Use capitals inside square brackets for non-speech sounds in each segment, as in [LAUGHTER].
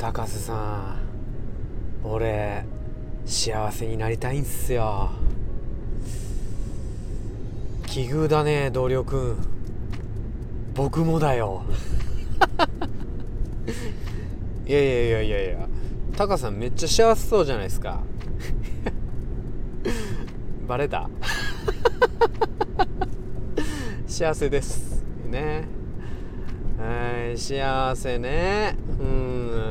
高瀬さん俺幸せになりたいんすよ。奇遇だね同僚くん。僕もだよ。いやいやいやいやいやタカさんめっちゃ幸せそうじゃないですか。バレた？幸せです。ね。はい幸せね。うん。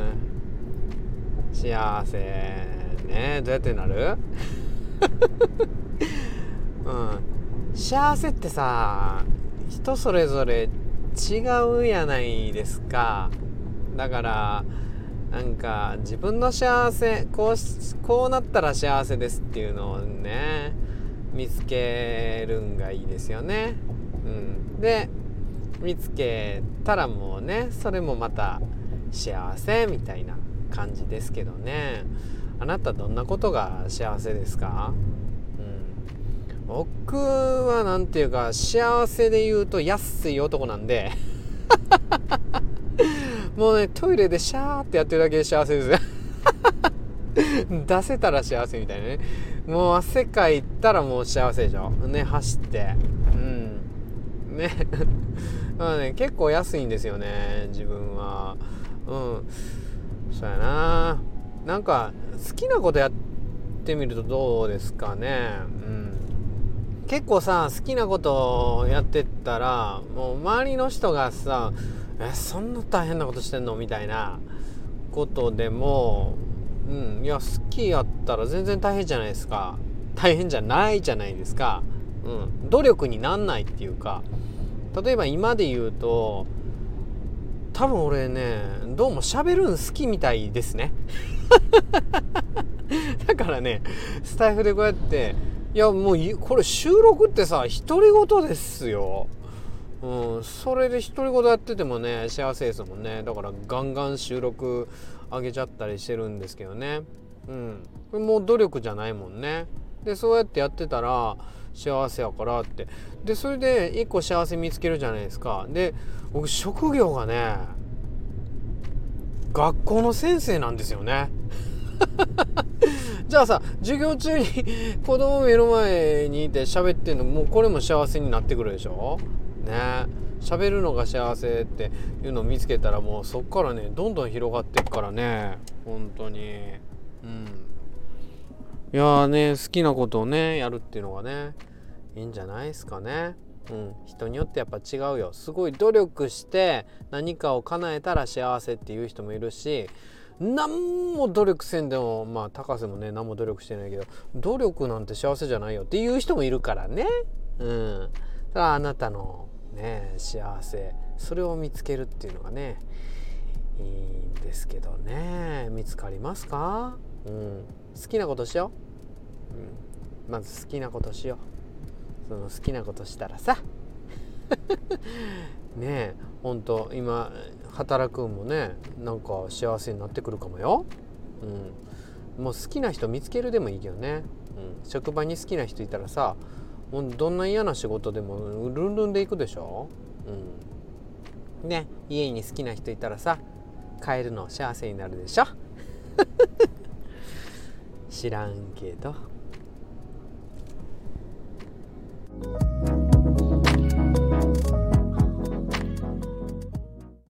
幸せね。どうやってなる？[LAUGHS] うん。幸せってさ人それぞれ違うやないですか。だからなんか自分の幸せこうこうなったら幸せですっていうのをね見つけるんがいいですよね。うん、で見つけたらもうねそれもまた幸せみたいな。感じですけどね。あなたどんなことが幸せですか、うん、僕は何て言うか幸せで言うと安い男なんで。[LAUGHS] もうねトイレでシャーってやってるだけで幸せですよ。[LAUGHS] 出せたら幸せみたいなね。もう汗かいたらもう幸せでしょ。ね走って。うん。ね。[LAUGHS] まあね結構安いんですよね自分は。うん。そうやな。なんか好きなことやってみるとどうですかね。うん。結構さ好きなことやってったらもう周りの人がさ「えそんな大変なことしてんの?」みたいなことでもうんいや好きやったら全然大変じゃないですか。大変じゃないじゃないですか、うん、努力になんないっていうか。例えば今で言うと多分俺ねどうも喋るん好きみたいですね。[LAUGHS] だからねスタイフでこうやっていやもうこれ収録ってさ独り言ですよ。うん、それで独り言やっててもね幸せですもんね。だからガンガン収録上げちゃったりしてるんですけどね。うん。これもう努力じゃないもんね。でそうやってやってたら幸せやからって。でそれで一個幸せ見つけるじゃないですか。で僕職業がね学校の先生なんですよね。[LAUGHS] じゃあさ授業中に [LAUGHS] 子供目の前にいて喋ってんのもうこれも幸せになってくるでしょ？ね。喋るのが幸せっていうのを見つけたらもうそっからねどんどん広がっていくからね。本当に。うん。いやね好きなことをねやるっていうのがね。いいんじゃないですかね。うん。人によってやっぱ違うよ。すごい努力して何かを叶えたら幸せっていう人もいるし何も努力せんでもまあ高瀬もね何も努力してないけど努力なんて幸せじゃないよ。っていう人もいるからね。うん。ただあなたのね幸せそれを見つけるっていうのがねいいんですけどね。見つかりますか、うん、好きなことしよう、うん、まず好きなことしよう。その好きなことしたらさ。[LAUGHS] ねえほんと今働くんもねなんか幸せになってくるかもよ、うん、もう好きな人見つけるでもいいけどね、うん、職場に好きな人いたらさもうどんな嫌な仕事でもルンルンでいくでしょ。うん。ね家に好きな人いたらさ帰るの幸せになるでしょ。[LAUGHS] 知らんけど。